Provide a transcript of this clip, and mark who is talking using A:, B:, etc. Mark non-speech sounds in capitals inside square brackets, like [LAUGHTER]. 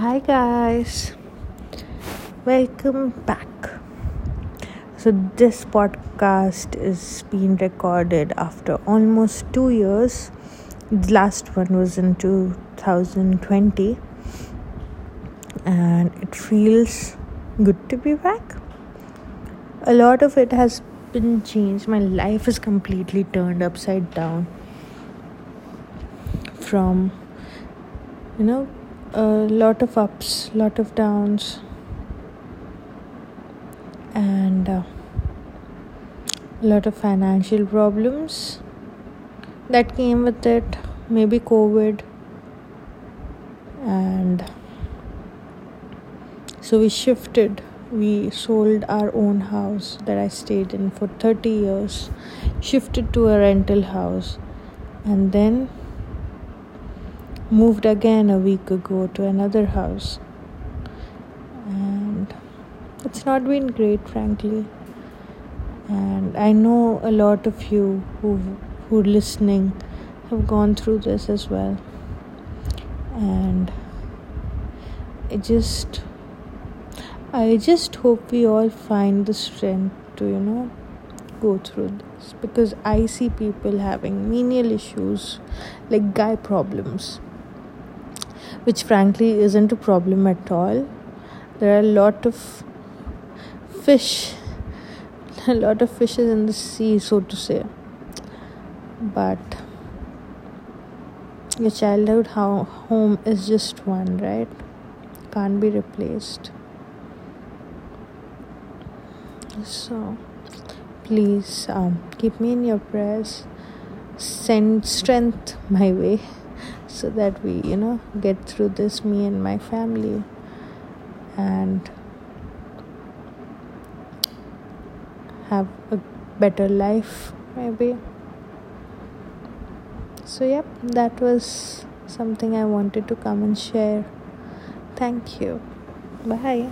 A: Hi, guys. Welcome back. So, this podcast is being recorded after almost two years. The last one was in 2020, and it feels good to be back. A lot of it has been changed. My life is completely turned upside down from, you know, a lot of ups, lot of downs, and a lot of financial problems that came with it. Maybe COVID, and so we shifted. We sold our own house that I stayed in for 30 years, shifted to a rental house, and then moved again a week ago to another house. And it's not been great, frankly. And I know a lot of you who who are listening have gone through this as well. And I just I just hope we all find the strength to, you know, go through this because I see people having menial issues like guy problems which frankly isn't a problem at all. There are a lot of fish, [LAUGHS] a lot of fishes in the sea, so to say. But your childhood home is just one, right? Can't be replaced. So, please um, keep me in your prayers. Send strength my way so that we you know get through this me and my family. And have a better life maybe. So yep that was something i wanted to come and share. Thank you. Bye